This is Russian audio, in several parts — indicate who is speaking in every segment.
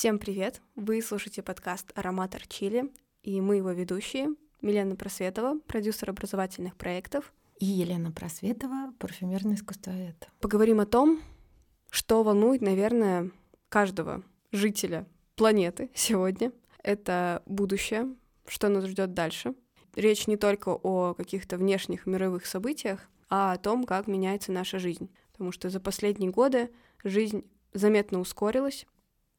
Speaker 1: Всем привет! Вы слушаете подкаст «Ароматор Чили», и мы его ведущие Милена Просветова, продюсер образовательных проектов,
Speaker 2: и Елена Просветова, парфюмерный искусствовед.
Speaker 1: Поговорим о том, что волнует, наверное, каждого жителя планеты сегодня. Это будущее, что нас ждет дальше. Речь не только о каких-то внешних мировых событиях, а о том, как меняется наша жизнь. Потому что за последние годы жизнь заметно ускорилась,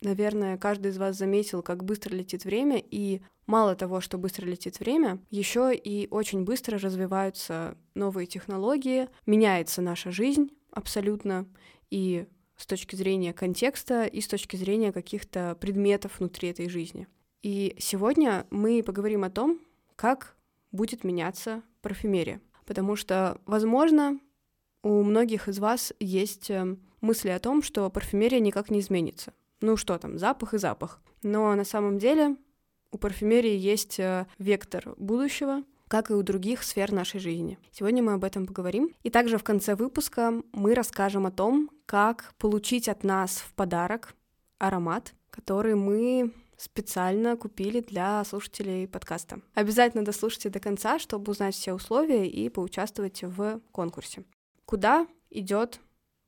Speaker 1: Наверное, каждый из вас заметил, как быстро летит время, и мало того, что быстро летит время, еще и очень быстро развиваются новые технологии, меняется наша жизнь абсолютно, и с точки зрения контекста, и с точки зрения каких-то предметов внутри этой жизни. И сегодня мы поговорим о том, как будет меняться парфюмерия. Потому что, возможно, у многих из вас есть э, мысли о том, что парфюмерия никак не изменится. Ну что там, запах и запах. Но на самом деле у парфюмерии есть э, вектор будущего, как и у других сфер нашей жизни. Сегодня мы об этом поговорим. И также в конце выпуска мы расскажем о том, как получить от нас в подарок аромат, который мы специально купили для слушателей подкаста. Обязательно дослушайте до конца, чтобы узнать все условия и поучаствовать в конкурсе. Куда идет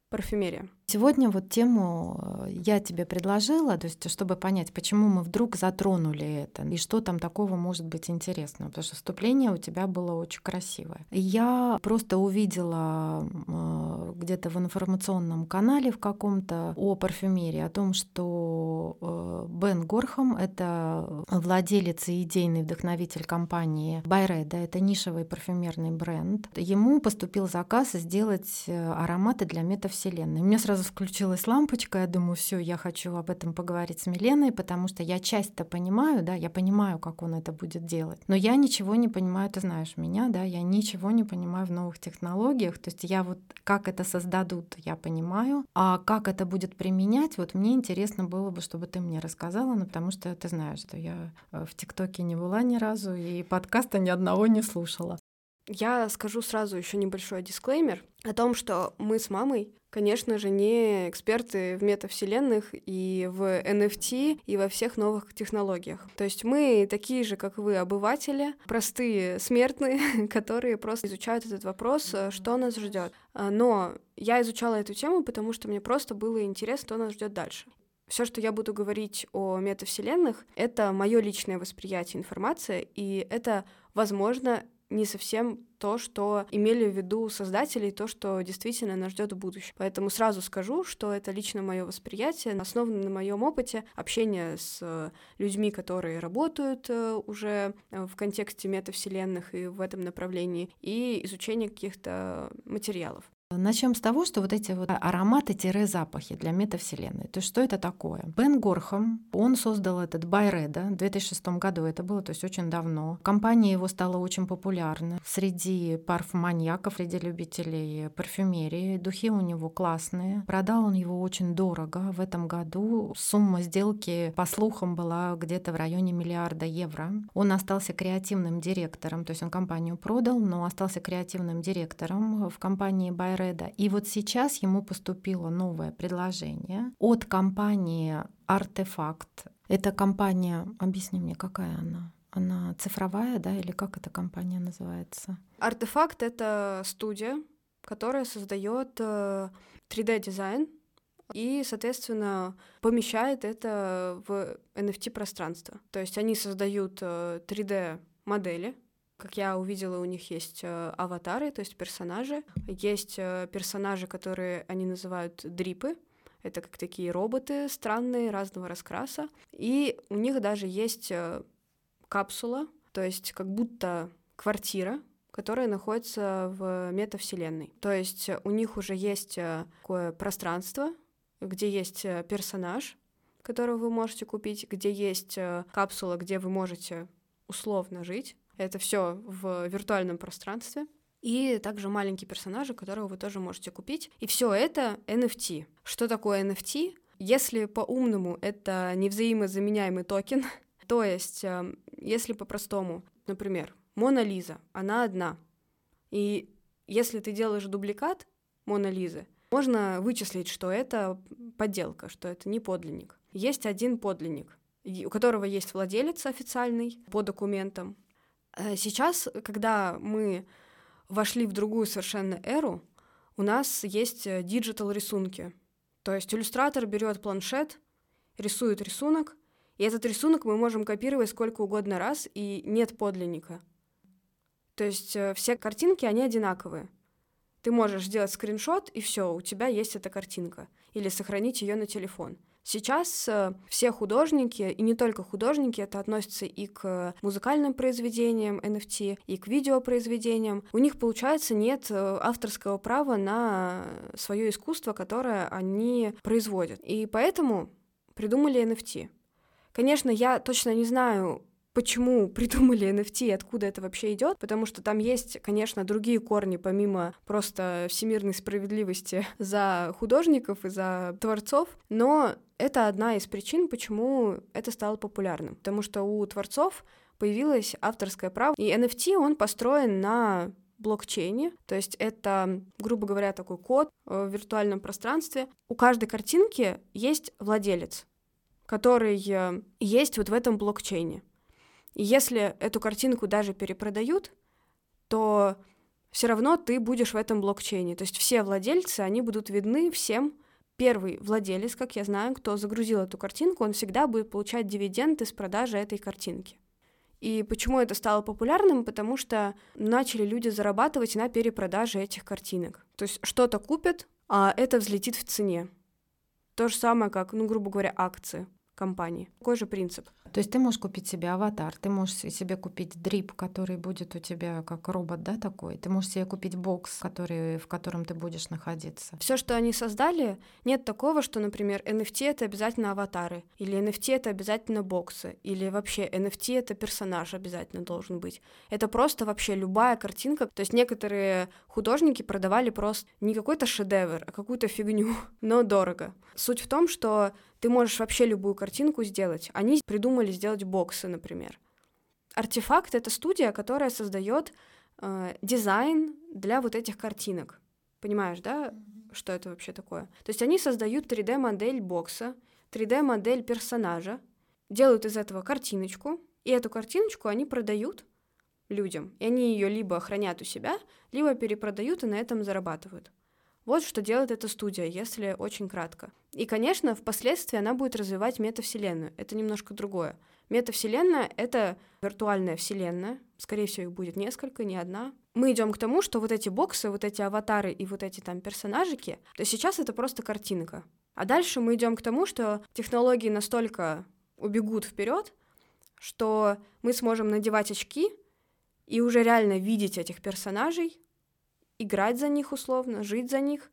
Speaker 1: парфюмерия?
Speaker 2: Сегодня вот тему э, я тебе предложила, то есть чтобы понять, почему мы вдруг затронули это и что там такого может быть интересного, потому что вступление у тебя было очень красивое. Я просто увидела э, где-то в информационном канале в каком-то о парфюмерии, о том, что э, Бен Горхам — это владелец и идейный вдохновитель компании Байреда, это нишевый парфюмерный бренд. Ему поступил заказ сделать ароматы для метавселенной. Мне сразу включилась лампочка, я думаю, все, я хочу об этом поговорить с Миленой, потому что я часть-то понимаю, да, я понимаю, как он это будет делать, но я ничего не понимаю, ты знаешь меня, да, я ничего не понимаю в новых технологиях, то есть я вот как это создадут, я понимаю, а как это будет применять, вот мне интересно было бы, чтобы ты мне рассказала, ну, потому что ты знаешь, что я э, в ТикТоке не была ни разу и подкаста ни одного не слушала.
Speaker 1: Я скажу сразу еще небольшой дисклеймер о том, что мы с мамой, конечно же, не эксперты в метавселенных и в NFT и во всех новых технологиях. То есть мы такие же, как вы, обыватели, простые смертные, которые просто изучают этот вопрос, что нас ждет. Но я изучала эту тему, потому что мне просто было интересно, что нас ждет дальше. Все, что я буду говорить о метавселенных, это мое личное восприятие информации, и это, возможно, не совсем то, что имели в виду создатели, и то, что действительно нас ждет в будущем. Поэтому сразу скажу, что это лично мое восприятие, основано на моем опыте общения с э, людьми, которые работают э, уже э, в контексте метавселенных и в этом направлении, и изучения каких-то материалов.
Speaker 2: Начнем с того, что вот эти вот ароматы-запахи для метавселенной. То есть что это такое? Бен Горхам, он создал этот Байреда в 2006 году, это было то есть очень давно. Компания его стала очень популярна среди парфманьяков, среди любителей парфюмерии. Духи у него классные. Продал он его очень дорого. В этом году сумма сделки, по слухам, была где-то в районе миллиарда евро. Он остался креативным директором, то есть он компанию продал, но остался креативным директором в компании Байреда Фреда. И вот сейчас ему поступило новое предложение от компании Артефакт. Эта компания, объясни мне, какая она? Она цифровая, да, или как эта компания называется?
Speaker 1: Артефакт — это студия, которая создает 3D-дизайн э, и, соответственно, помещает это в NFT-пространство. То есть они создают 3D-модели, э, как я увидела, у них есть э, аватары, то есть персонажи. Есть э, персонажи, которые они называют дрипы. Это как такие роботы странные, разного раскраса. И у них даже есть э, капсула, то есть как будто квартира, которая находится в метавселенной. То есть у них уже есть такое пространство, где есть персонаж, которого вы можете купить, где есть капсула, где вы можете условно жить, это все в виртуальном пространстве. И также маленькие персонажи, которого вы тоже можете купить. И все это NFT. Что такое NFT? Если по-умному это невзаимозаменяемый токен, то есть, эм, если по-простому, например, Мона Лиза, она одна. И если ты делаешь дубликат Мона Лизы, можно вычислить, что это подделка, что это не подлинник. есть один подлинник, у которого есть владелец официальный по документам. Э, сейчас, когда мы вошли в другую совершенно эру, у нас есть digital рисунки. То есть иллюстратор берет планшет, рисует рисунок, и этот рисунок мы можем копировать сколько угодно раз, и нет подлинника. То есть э, все картинки, они одинаковые. Ты можешь сделать скриншот, и все, у тебя есть эта картинка. Или сохранить ее на телефон. Сейчас э, все художники, и не только художники, это относится и к музыкальным произведениям NFT, и к видеопроизведениям. У них, получается, нет э, авторского права на свое искусство, которое они производят. И поэтому придумали NFT. Конечно, я точно не знаю, почему придумали NFT и откуда это вообще идет, потому что там есть, конечно, другие корни, помимо просто всемирной справедливости за художников и за творцов, но это одна из причин, почему это стало популярным, потому что у творцов появилось авторское право, и NFT, он построен на блокчейне, то есть это, грубо говоря, такой код в виртуальном пространстве. У каждой картинки есть владелец, который э, есть вот в этом блокчейне. Если эту картинку даже перепродают, то все равно ты будешь в этом блокчейне. То есть все владельцы, они будут видны всем. Первый владелец, как я знаю, кто загрузил эту картинку, он всегда будет получать дивиденды с продажи этой картинки. И почему это стало популярным? Потому что начали люди зарабатывать на перепродаже этих картинок. То есть что-то купят, а это взлетит в цене. То же самое, как, ну, грубо говоря, акции компании. Такой же принцип.
Speaker 2: То есть ты можешь купить себе аватар, ты можешь себе купить дрип, который будет у тебя как робот, да, такой. Ты можешь себе купить бокс, который, в котором ты будешь находиться.
Speaker 1: Все, что они создали, нет такого, что, например, NFT это обязательно аватары, или NFT это обязательно боксы, или вообще NFT это персонаж обязательно должен быть. Это просто вообще любая картинка. То есть некоторые художники продавали просто не какой-то шедевр, а какую-то фигню, но дорого. Суть в том, что ты можешь вообще любую картинку сделать. Они придумали сделать боксы, например. Артефакт — это студия, которая создает э, дизайн для вот этих картинок. Понимаешь, да, что это вообще такое? То есть они создают 3D-модель бокса, 3D-модель персонажа, делают из этого картиночку, и эту картиночку они продают людям. И они ее либо хранят у себя, либо перепродают и на этом зарабатывают. Вот что делает эта студия, если очень кратко. И, конечно, впоследствии она будет развивать метавселенную. Это немножко другое. Метавселенная — это виртуальная вселенная. Скорее всего, их будет несколько, не одна. Мы идем к тому, что вот эти боксы, вот эти аватары и вот эти там персонажики, то сейчас это просто картинка. А дальше мы идем к тому, что технологии настолько убегут вперед, что мы сможем надевать очки и уже реально видеть этих персонажей, играть за них условно, жить за них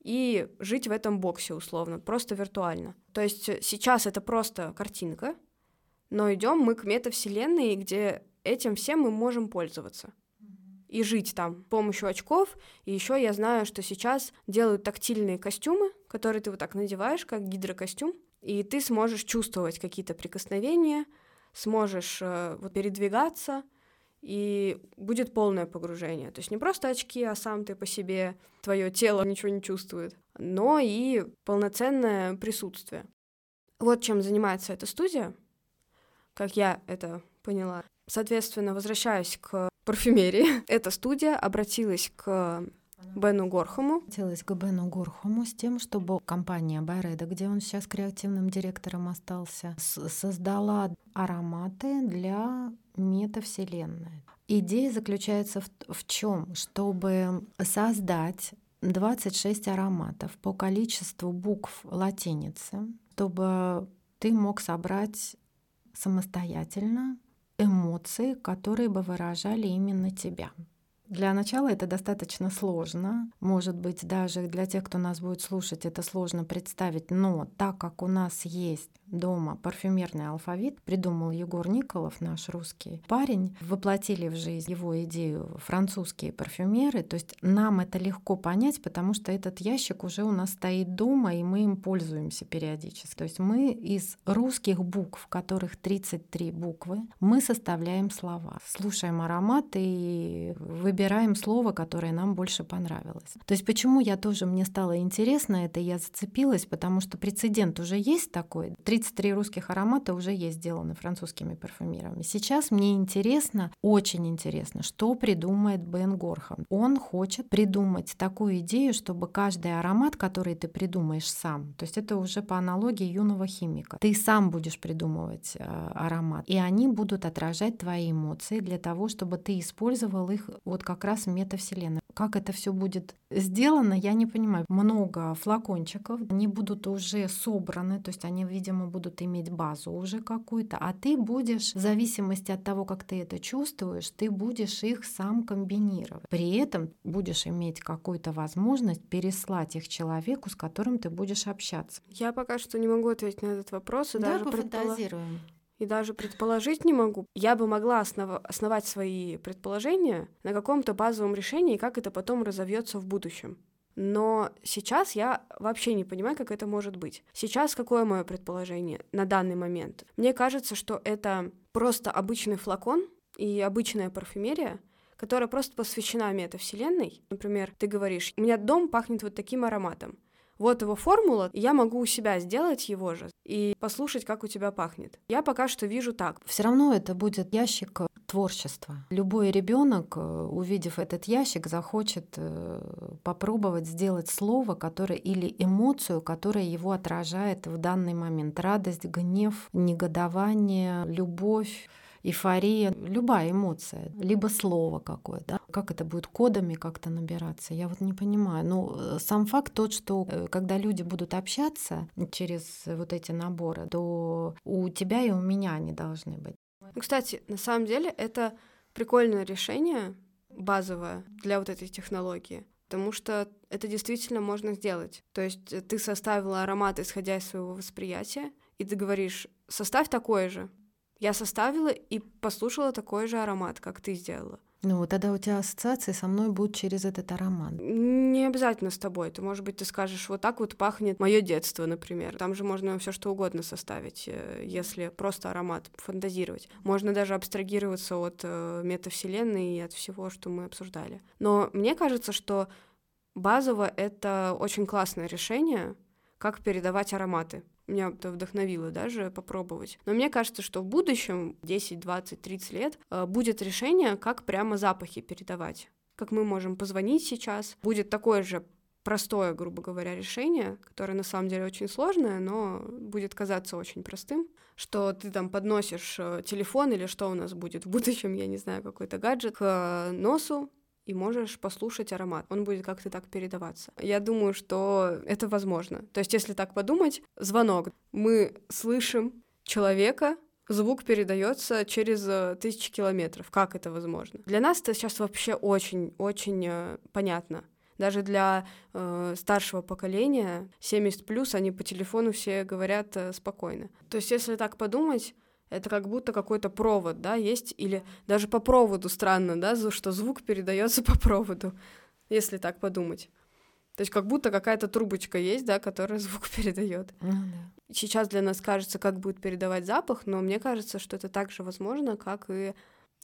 Speaker 1: и жить в этом боксе условно, просто виртуально. То есть сейчас это просто картинка, но идем мы к метавселенной, где этим всем мы можем пользоваться и жить там с помощью очков. И еще я знаю, что сейчас делают тактильные костюмы, которые ты вот так надеваешь, как гидрокостюм, и ты сможешь чувствовать какие-то прикосновения, сможешь э, вот передвигаться, и будет полное погружение. То есть не просто очки, а сам ты по себе, твое тело ничего не чувствует, но и полноценное присутствие. Вот чем занимается эта студия, как я это поняла. Соответственно, возвращаясь к парфюмерии, эта студия обратилась к Бену Горхому.
Speaker 2: Обратилась к Бену Горхому с тем, чтобы компания Байреда, где он сейчас креативным директором остался, создала ароматы для метавселенной. Идея заключается в, в чем? Чтобы создать 26 ароматов по количеству букв латиницы, чтобы ты мог собрать самостоятельно эмоции, которые бы выражали именно тебя. Для начала это достаточно сложно. Может быть, даже для тех, кто нас будет слушать, это сложно представить. Но так как у нас есть дома парфюмерный алфавит, придумал Егор Николов, наш русский парень, воплотили в жизнь его идею французские парфюмеры. То есть нам это легко понять, потому что этот ящик уже у нас стоит дома, и мы им пользуемся периодически. То есть мы из русских букв, которых 33 буквы, мы составляем слова. Слушаем ароматы и выбираем выбираем слово, которое нам больше понравилось. То есть почему я тоже, мне стало интересно это, я зацепилась, потому что прецедент уже есть такой. 33 русских аромата уже есть сделаны французскими парфюмерами. Сейчас мне интересно, очень интересно, что придумает Бен Горхан. Он хочет придумать такую идею, чтобы каждый аромат, который ты придумаешь сам, то есть это уже по аналогии юного химика, ты сам будешь придумывать э, аромат, и они будут отражать твои эмоции для того, чтобы ты использовал их вот как раз метавселенной. Как это все будет сделано, я не понимаю. Много флакончиков, они будут уже собраны, то есть они, видимо, будут иметь базу уже какую-то, а ты будешь, в зависимости от того, как ты это чувствуешь, ты будешь их сам комбинировать. При этом будешь иметь какую-то возможность переслать их человеку, с которым ты будешь общаться.
Speaker 1: Я пока что не могу ответить на этот вопрос. И
Speaker 2: да,
Speaker 1: даже
Speaker 2: пофантазируем.
Speaker 1: Предполаг и даже предположить не могу. Я бы могла основ... основать свои предположения на каком-то базовом решении, как это потом разовьется в будущем. Но сейчас я вообще не понимаю, как это может быть. Сейчас какое мое предположение на данный момент? Мне кажется, что это просто обычный флакон и обычная парфюмерия, которая просто посвящена метавселенной. Например, ты говоришь, у меня дом пахнет вот таким ароматом вот его формула, я могу у себя сделать его же и послушать, как у тебя пахнет. Я пока что вижу так.
Speaker 2: Все равно это будет ящик творчества. Любой ребенок, э, увидев этот ящик, захочет э, попробовать сделать слово, которое или эмоцию, которая его отражает в данный момент. Радость, гнев, негодование, любовь эйфория, любая эмоция, либо слово какое-то. Как это будет кодами как-то набираться, я вот не понимаю. Но э, сам факт тот, что э, когда люди будут общаться через вот эти наборы, то у тебя и у меня они должны быть.
Speaker 1: Ну, кстати, на самом деле это прикольное решение, базовое для вот этой технологии, потому что это действительно можно сделать. То есть э, ты составила аромат, исходя из своего восприятия, и ты говоришь, составь такой же, я составила и послушала такой же аромат, как ты сделала.
Speaker 2: Ну, тогда у тебя ассоциации со мной будут через этот аромат.
Speaker 1: Не обязательно с тобой. Ты, может быть, ты скажешь, вот так вот пахнет мое детство, например. Там же можно все что угодно составить, э, если просто аромат фантазировать. Можно даже абстрагироваться от э, метавселенной и от всего, что мы обсуждали. Но мне кажется, что базово это очень классное решение, как передавать ароматы меня это вдохновило даже попробовать. Но мне кажется, что в будущем, 10, 20, 30 лет, э, будет решение, как прямо запахи передавать. Как мы можем позвонить сейчас. Будет такое же простое, грубо говоря, решение, которое на самом деле очень сложное, но будет казаться очень простым, что ты там подносишь э, телефон или что у нас будет в будущем, я не знаю, какой-то гаджет к э, носу, и можешь послушать аромат. Он будет как-то так передаваться. Я думаю, что это возможно. То есть, если так подумать, звонок. Мы слышим человека, звук передается через э, тысячи километров. Как это возможно? Для нас это сейчас вообще очень-очень э, понятно. Даже для э, старшего поколения 70 плюс они по телефону все говорят э, спокойно. То есть, если так подумать, это как будто какой-то провод, да, есть, или даже по проводу странно, да, что звук передается по проводу, если так подумать. То есть как будто какая-то трубочка есть, да, которая звук передает.
Speaker 2: Ну, да.
Speaker 1: Сейчас для нас кажется, как будет передавать запах, но мне кажется, что это также возможно, как и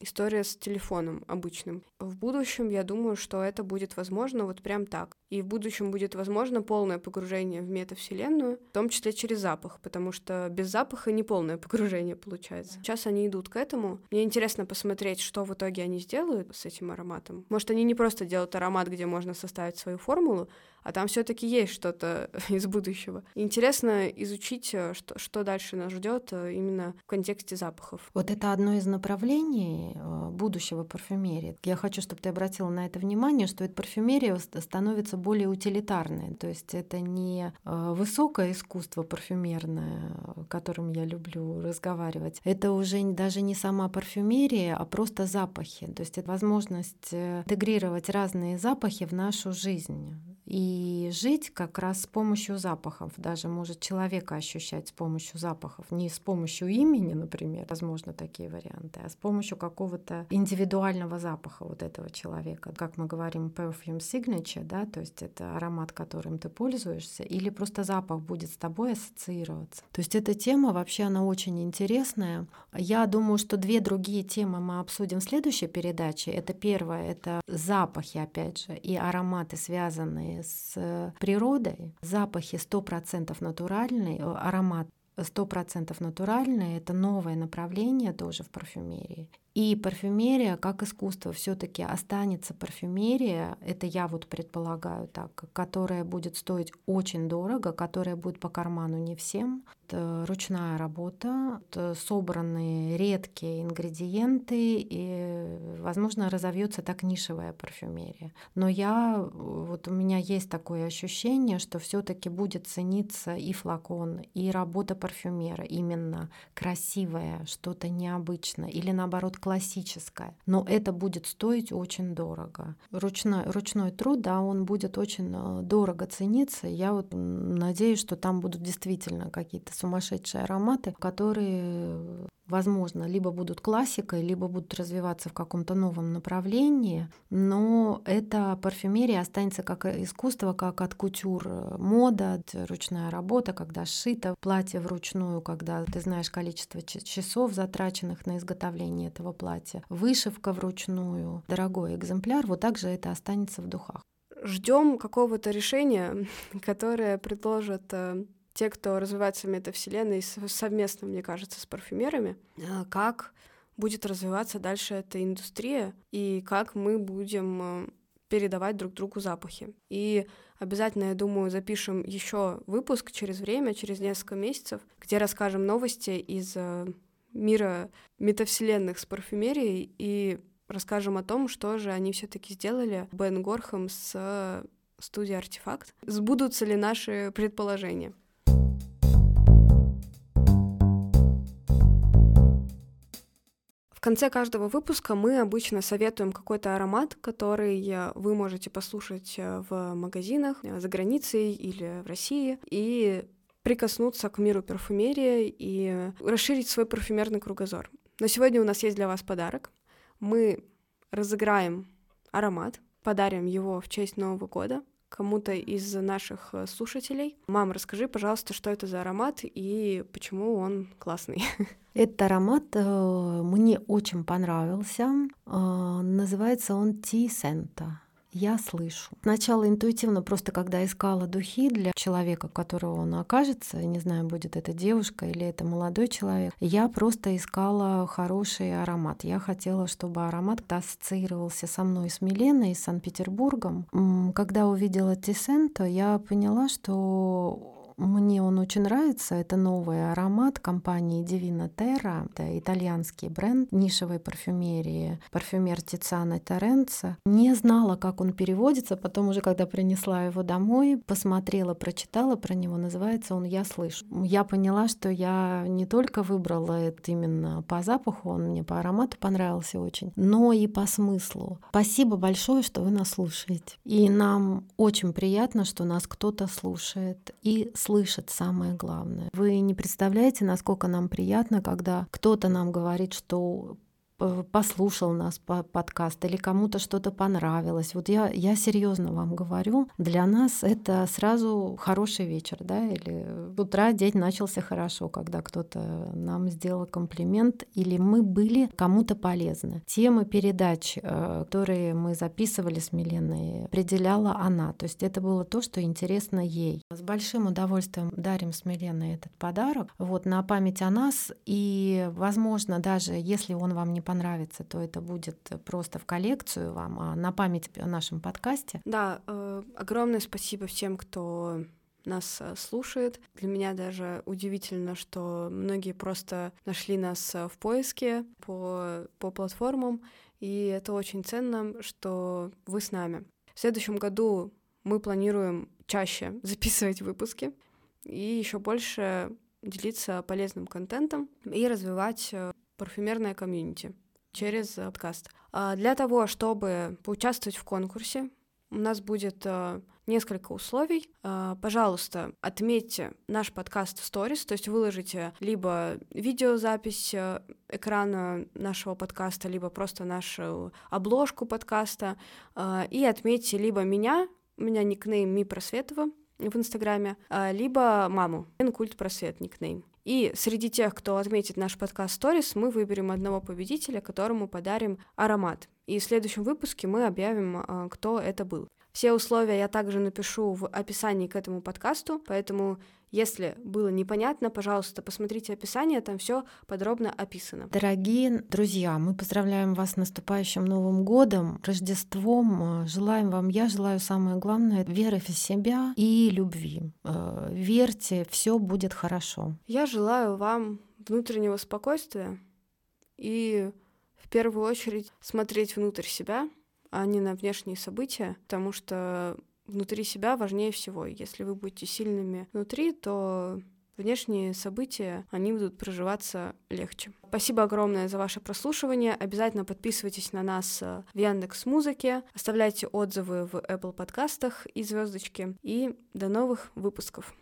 Speaker 1: история с телефоном обычным. В будущем я думаю, что это будет возможно вот прям так. И в будущем будет возможно полное погружение в метавселенную, в том числе через запах, потому что без запаха не полное погружение получается. Сейчас они идут к этому. Мне интересно посмотреть, что в итоге они сделают с этим ароматом. Может, они не просто делают аромат, где можно составить свою формулу, а там все-таки есть что-то из будущего. Интересно изучить, э, что, что дальше нас ждет э, именно в контексте запахов.
Speaker 2: Вот это одно из направлений э, будущего парфюмерии. Я хочу, чтобы ты обратила на это внимание, что эта парфюмерия становится более утилитарной. То есть это не высокое искусство парфюмерное, которым я люблю разговаривать. Это уже даже не сама парфюмерия, а просто запахи. То есть это возможность интегрировать разные запахи в нашу жизнь и жить как раз с помощью запахов. Даже может человека ощущать с помощью запахов. Не с помощью имени, например, возможно, такие варианты, а с помощью какого-то индивидуального запаха вот этого человека. Как мы говорим, perfume signature, да, то есть это аромат, которым ты пользуешься, или просто запах будет с тобой ассоциироваться. То есть эта тема вообще, она очень интересная. Я думаю, что две другие темы мы обсудим в следующей передаче. Это первое, это запахи, опять же, и ароматы, связанные с природой. Запахи 100% натуральные, э, аромат 100% натуральный, это новое направление тоже в парфюмерии. И парфюмерия как искусство все-таки останется парфюмерия, это я вот предполагаю так, которая будет стоить очень дорого, которая будет по карману не всем. Это ручная работа, это собранные редкие ингредиенты, и, возможно, разовьется так нишевая парфюмерия. Но я, вот у меня есть такое ощущение, что все-таки будет цениться и флакон, и работа парфюмера, именно красивая, что-то необычное, или наоборот классическое, но это будет стоить очень дорого. Ручной, ручной труд, да, он будет очень э, дорого цениться. Я вот надеюсь, что там будут действительно какие-то сумасшедшие ароматы, которые возможно, либо будут классикой, либо будут развиваться в каком-то новом направлении, но эта парфюмерия останется как искусство, как от кутюр мода, ручная работа, когда сшито платье вручную, когда ты знаешь количество часов, затраченных на изготовление этого платья, вышивка вручную, дорогой экземпляр, вот так же это останется в духах.
Speaker 1: Ждем какого-то решения, которое предложит э, те, кто развивается в метавселенной совместно, мне кажется, с парфюмерами, а, как будет развиваться дальше эта индустрия и как мы будем э, передавать друг другу запахи. И обязательно, я думаю, запишем еще выпуск через время, через несколько месяцев, где расскажем новости из э, мира метавселенных с парфюмерией и расскажем о том, что же они все-таки сделали Бен Горхам с студией Артефакт. Сбудутся ли наши предположения? Конце каждого выпуска мы обычно советуем какой-то аромат, который вы можете послушать э, в магазинах э, за границей или в России и прикоснуться к миру парфюмерии и расширить свой парфюмерный кругозор. Но сегодня у нас есть для вас подарок. Мы разыграем аромат, подарим его в честь Нового года кому-то из наших слушателей. Мам, расскажи, пожалуйста, что это за аромат и почему он классный.
Speaker 2: Этот аромат э, мне очень понравился. Э, называется он Ти Сента. Я слышу. Сначала интуитивно, просто когда искала духи для человека, которого он окажется, не знаю, будет это девушка или это молодой человек, я просто искала хороший аромат. Я хотела, чтобы аромат ассоциировался со мной, с Миленой, с Санкт-Петербургом. Когда увидела Тисенто, я поняла, что мне он очень нравится. Это новый аромат компании Divina Terra. Это итальянский бренд нишевой парфюмерии. Парфюмер Тициана Торренца. Не знала, как он переводится. Потом уже, когда принесла его домой, посмотрела, прочитала про него. Называется он «Я слышу». Я поняла, что я не только выбрала это именно по запаху, он мне по аромату понравился очень, но и по смыслу. Спасибо большое, что вы нас слушаете. И нам очень приятно, что нас кто-то слушает и слышит самое главное. Вы не представляете, насколько нам приятно, когда кто-то нам говорит, что послушал нас по подкаст или кому-то что-то понравилось. Вот я, я серьезно вам говорю, для нас это сразу хороший вечер, да, или утра день начался хорошо, когда кто-то нам сделал комплимент, или мы были кому-то полезны. Темы передач, э, которые мы записывали с Миленой, определяла она. То есть это было то, что интересно ей. С большим удовольствием дарим с Миленой этот подарок вот, на память о нас. И, возможно, даже если он вам не понравился, понравится, то это будет просто в коллекцию вам, а на память о нашем подкасте.
Speaker 1: Да, э, огромное спасибо всем, кто нас э, слушает. Для меня даже удивительно, что многие просто нашли нас э, в поиске по, по платформам, и это очень ценно, что вы с нами. В следующем году мы планируем чаще записывать выпуски и еще больше делиться полезным контентом и развивать э, парфюмерное комьюнити через подкаст. А для того, чтобы поучаствовать в конкурсе, у нас будет э, несколько условий. Э, пожалуйста, отметьте наш подкаст в сторис, то есть выложите либо видеозапись экрана нашего подкаста, либо просто нашу обложку подкаста, и отметьте либо меня, у меня никнейм Ми Просветова в Инстаграме, либо маму, Культ Просвет никнейм. И среди тех, кто отметит наш подкаст Stories, мы выберем одного победителя, которому подарим аромат. И в следующем выпуске мы объявим, кто это был. Все условия я также напишу в описании к этому подкасту, поэтому если было непонятно, пожалуйста, посмотрите описание, там все подробно описано.
Speaker 2: Дорогие друзья, мы поздравляем вас с наступающим Новым годом, Рождеством. Желаем вам, я желаю самое главное, веры в себя и любви. Э, верьте, все будет хорошо.
Speaker 1: Я желаю вам внутреннего спокойствия и в первую очередь смотреть внутрь себя, а не на внешние события, потому что внутри себя важнее всего. Если вы будете сильными внутри, то внешние события, они будут проживаться легче. Спасибо огромное за ваше прослушивание. Обязательно подписывайтесь на нас э, в Яндекс Музыке, оставляйте отзывы в Apple подкастах и звездочки. И до новых выпусков.